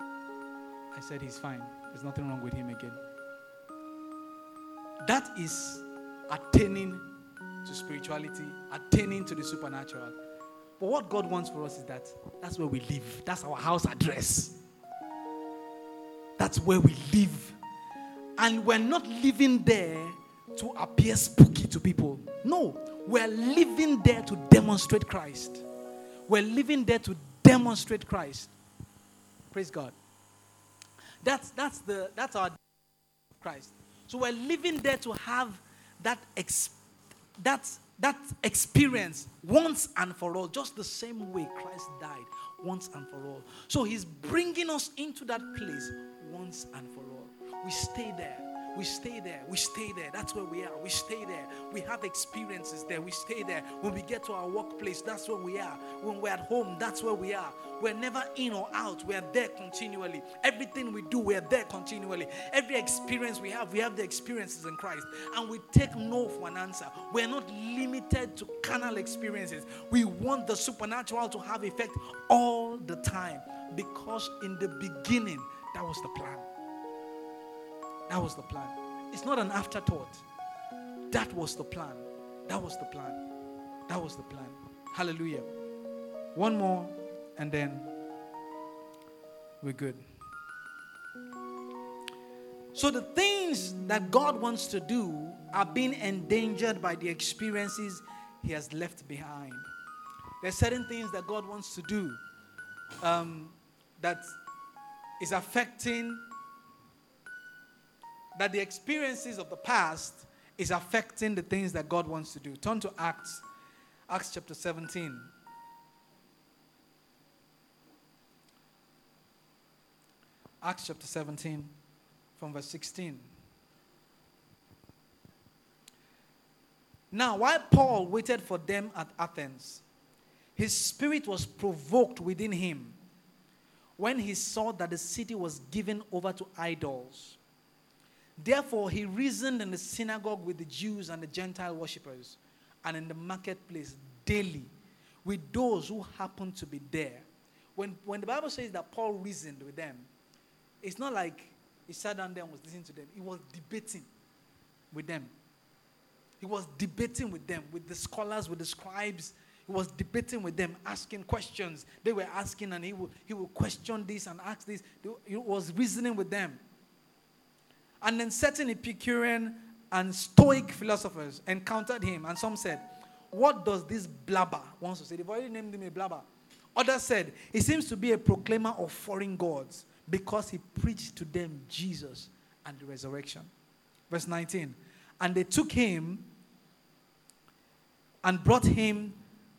Speaker 2: I said, He's fine. There's nothing wrong with him again. That is attaining to spirituality, attaining to the supernatural. But what God wants for us is that that's where we live. That's our house address. That's where we live. And we're not living there to appear spooky to people. No, we're living there to demonstrate Christ. We're living there to demonstrate Christ. Praise God. That's that's the that's our Christ. So we're living there to have that ex, that that experience once and for all, just the same way Christ died once and for all. So he's bringing us into that place once and for all. We stay there. We stay there. We stay there. That's where we are. We stay there. We have experiences there. We stay there. When we get to our workplace, that's where we are. When we're at home, that's where we are. We're never in or out. We're there continually. Everything we do, we're there continually. Every experience we have, we have the experiences in Christ. And we take no for an answer. We're not limited to carnal experiences. We want the supernatural to have effect all the time because in the beginning, that was the plan. That was the plan. It's not an afterthought. That was the plan. That was the plan. That was the plan. Hallelujah. One more, and then we're good. So, the things that God wants to do are being endangered by the experiences He has left behind. There's certain things that God wants to do um, that is affecting that the experiences of the past is affecting the things that God wants to do. Turn to Acts, Acts chapter 17. Acts chapter 17, from verse 16. Now, while Paul waited for them at Athens, his spirit was provoked within him when he saw that the city was given over to idols. Therefore, he reasoned in the synagogue with the Jews and the Gentile worshippers, and in the marketplace daily with those who happened to be there. When, when the Bible says that Paul reasoned with them, it's not like he sat down there and was listening to them, he was debating with them. He was debating with them, with the scholars, with the scribes. He was debating with them, asking questions. They were asking, and he would, he would question this and ask this. He was reasoning with them. And then certain Epicurean and Stoic philosophers encountered him, and some said, What does this blabber want to say? They've already named him a blabber. Others said, He seems to be a proclaimer of foreign gods because he preached to them Jesus and the resurrection. Verse 19. And they took him and brought him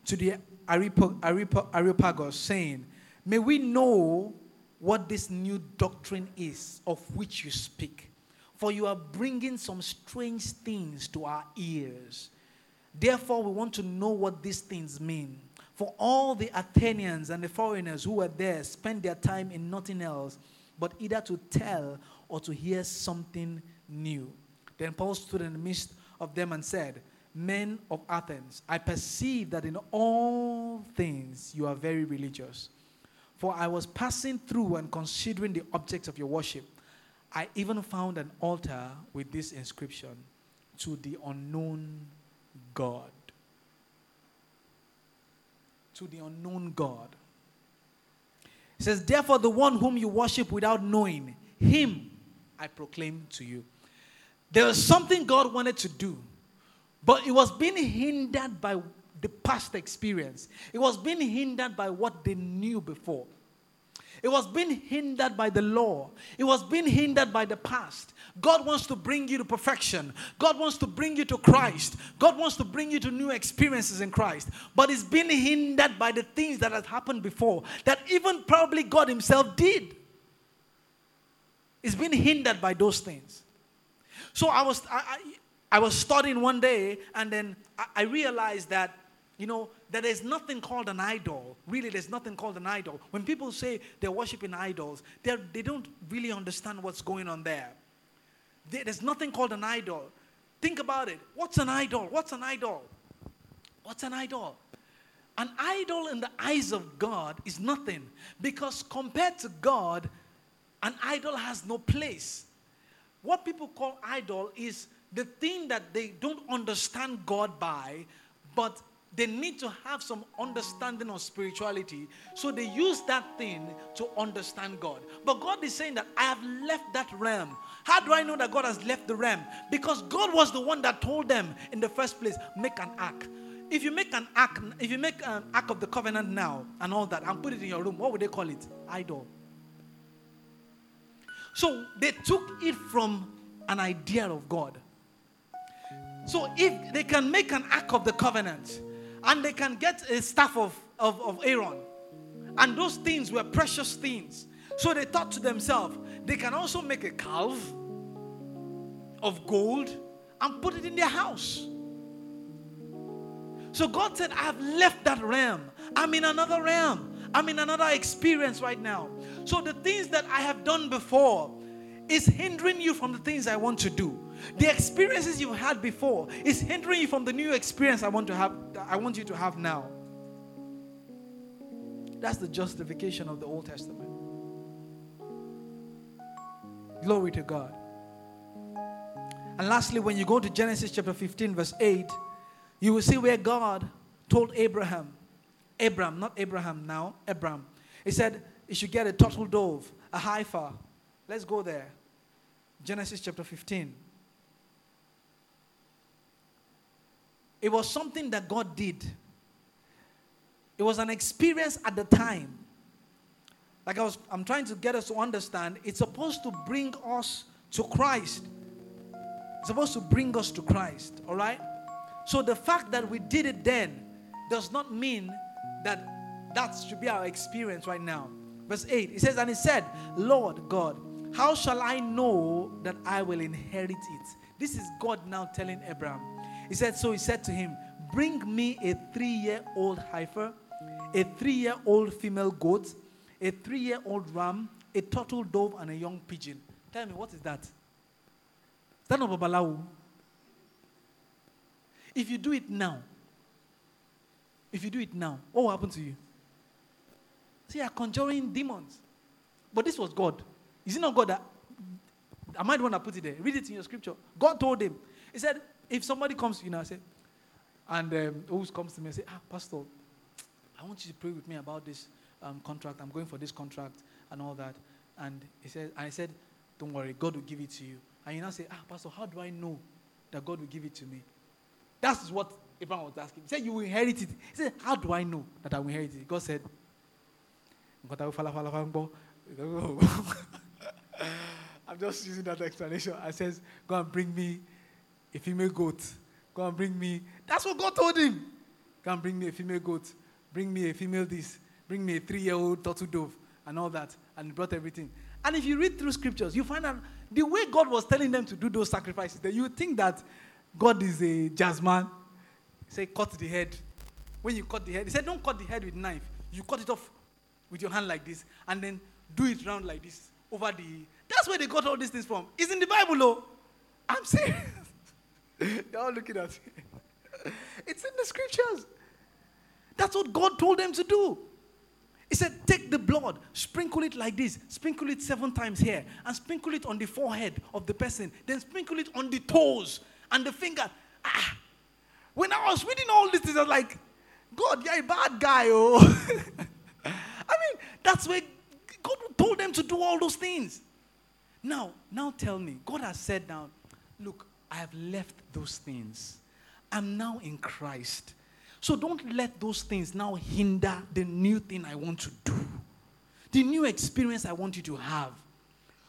Speaker 2: to the Areopagus, saying, May we know what this new doctrine is of which you speak. For you are bringing some strange things to our ears. Therefore, we want to know what these things mean. For all the Athenians and the foreigners who were there spent their time in nothing else but either to tell or to hear something new. Then Paul stood in the midst of them and said, Men of Athens, I perceive that in all things you are very religious. For I was passing through and considering the objects of your worship. I even found an altar with this inscription To the unknown God. To the unknown God. It says, Therefore, the one whom you worship without knowing, him I proclaim to you. There was something God wanted to do, but it was being hindered by the past experience. It was being hindered by what they knew before. It was being hindered by the law. It was being hindered by the past. God wants to bring you to perfection. God wants to bring you to Christ. God wants to bring you to new experiences in Christ. But it's been hindered by the things that had happened before that even probably God Himself did. It's been hindered by those things. So I was I, I, was studying one day and then I, I realized that you know, that there's nothing called an idol. Really, there's nothing called an idol. When people say they're worshiping idols, they're, they don't really understand what's going on there. There's nothing called an idol. Think about it. What's an idol? What's an idol? What's an idol? An idol in the eyes of God is nothing because compared to God, an idol has no place. What people call idol is the thing that they don't understand God by, but they need to have some understanding of spirituality. So they use that thing to understand God. But God is saying that I have left that realm. How do I know that God has left the realm? Because God was the one that told them in the first place, make an ark. If you make an ark, if you make an ark of the covenant now and all that and put it in your room, what would they call it? Idol. So they took it from an idea of God. So if they can make an ark of the covenant, and they can get a staff of, of, of Aaron. And those things were precious things. So they thought to themselves, they can also make a calf of gold and put it in their house. So God said, I have left that realm. I'm in another realm. I'm in another experience right now. So the things that I have done before is hindering you from the things I want to do. The experiences you've had before is hindering you from the new experience I want to have I want you to have now. That's the justification of the Old Testament. Glory to God. And lastly, when you go to Genesis chapter 15, verse 8, you will see where God told Abraham, Abram, not Abraham now, Abram. He said, You should get a turtle dove, a heifer. Let's go there. Genesis chapter 15. It was something that God did. It was an experience at the time. Like I was, I'm trying to get us to understand, it's supposed to bring us to Christ. It's supposed to bring us to Christ, all right? So the fact that we did it then does not mean that that should be our experience right now. Verse 8, it says, And he said, Lord God, how shall I know that I will inherit it? This is God now telling Abraham. He said, So he said to him, Bring me a three year old heifer, a three year old female goat, a three year old ram, a turtle dove, and a young pigeon. Tell me, what is that? Is that not Babalawo? If you do it now, if you do it now, what will happen to you? See, you're conjuring demons. But this was God. Is it not God that? I the one that put it there? Read it in your scripture. God told him. He said, if somebody comes to you now, say, and um, who comes to me and say, ah, Pastor, I want you to pray with me about this um, contract. I'm going for this contract and all that. And he said, and I said, don't worry, God will give it to you. And you now say, ah, Pastor, how do I know that God will give it to me? That's what Abraham was asking. He said, You will inherit it. He said, How do I know that I will inherit it? God said, I'm just using that explanation. I says, Go and bring me a female goat. Go and bring me. That's what God told him. Go and bring me a female goat. Bring me a female this. Bring me a three year old turtle dove and all that. And he brought everything. And if you read through scriptures, you find out the way God was telling them to do those sacrifices, that you think that God is a jazz man. Said, cut the head. When you cut the head, he said, don't cut the head with knife. You cut it off with your hand like this, and then do it round like this over the. That's where they got all these things from. It's in the Bible, though. I'm serious. They're all looking at me. It's in the scriptures. That's what God told them to do. He said, Take the blood, sprinkle it like this, sprinkle it seven times here, and sprinkle it on the forehead of the person, then sprinkle it on the toes and the finger. Ah. When I was reading all this, I was like, God, you're a bad guy, oh. I mean, that's where them to do all those things. Now, now tell me, God has said now, look, I have left those things. I'm now in Christ. So don't let those things now hinder the new thing I want to do, the new experience I want you to have.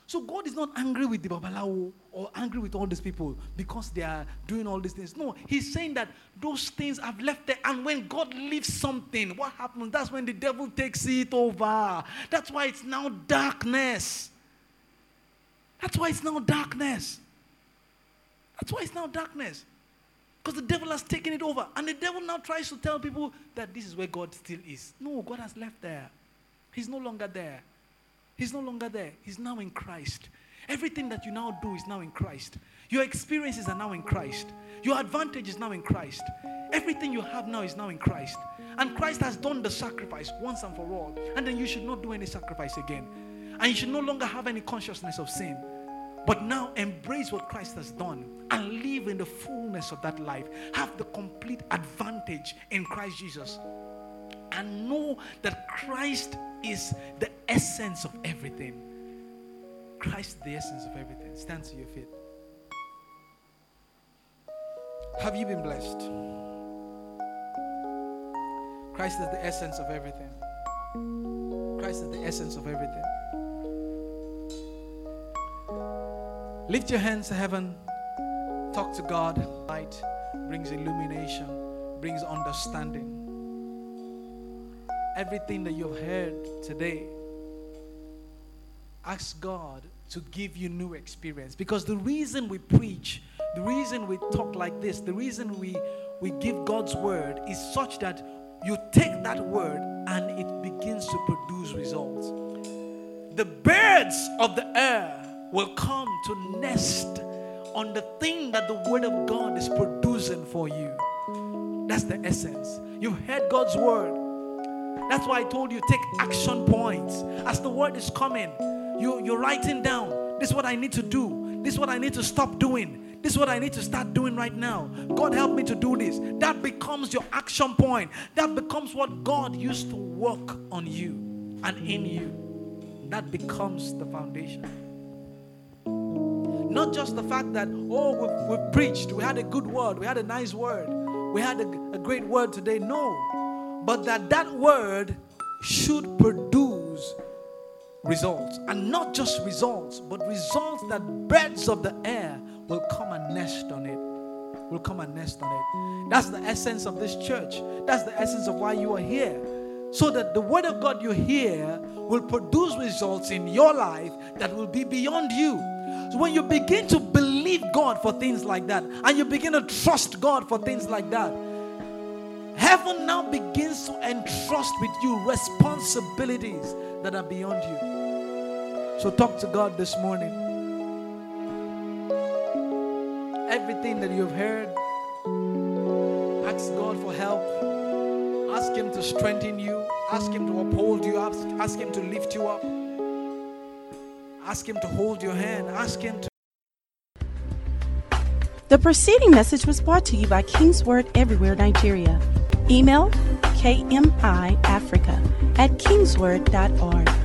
Speaker 2: So God is not angry with the Babalawo or angry with all these people because they are doing all these things. No, He's saying that those things have left there. And when God leaves something, what happens? That's when the devil takes it over. That's why it's now darkness. That's why it's now darkness. That's why it's now darkness. Because the devil has taken it over. And the devil now tries to tell people that this is where God still is. No, God has left there. He's no longer there. He's no longer there. He's now in Christ. Everything that you now do is now in Christ. Your experiences are now in Christ. Your advantage is now in Christ. Everything you have now is now in Christ. And Christ has done the sacrifice once and for all. And then you should not do any sacrifice again. And you should no longer have any consciousness of sin. But now embrace what Christ has done and live in the fullness of that life. Have the complete advantage in Christ Jesus. And know that Christ is the essence of everything. Christ, is the essence of everything. Stand to your feet. Have you been blessed? Christ is the essence of everything. Christ is the essence of everything. Lift your hands to heaven. Talk to God. Light brings illumination, brings understanding everything that you've heard today, ask God to give you new experience. Because the reason we preach, the reason we talk like this, the reason we, we give God's word is such that you take that word and it begins to produce results. The birds of the air will come to nest on the thing that the word of God is producing for you. That's the essence. You've heard God's word. That's why I told you take action points. As the word is coming, you, you're writing down this is what I need to do, this is what I need to stop doing. This is what I need to start doing right now. God help me to do this. That becomes your action point. That becomes what God used to work on you and in you. That becomes the foundation. Not just the fact that, oh, we've, we've preached, we had a good word, we had a nice word, we had a, a great word today. No but that that word should produce results and not just results but results that birds of the air will come and nest on it. Will come and nest on it. That's the essence of this church. That's the essence of why you are here. So that the word of God you hear will produce results in your life that will be beyond you. So when you begin to believe God for things like that, and you begin to trust God for things like that, heaven now begins to entrust with you responsibilities that are beyond you. So talk to God this morning. Everything that you've heard, ask God for help. Ask Him to strengthen you. Ask Him to uphold you. Ask, ask Him to lift you up. Ask Him to hold your hand. Ask Him to.
Speaker 1: The preceding message was brought to you by King's Word Everywhere Nigeria. Email kmiafrica at kingsword.org.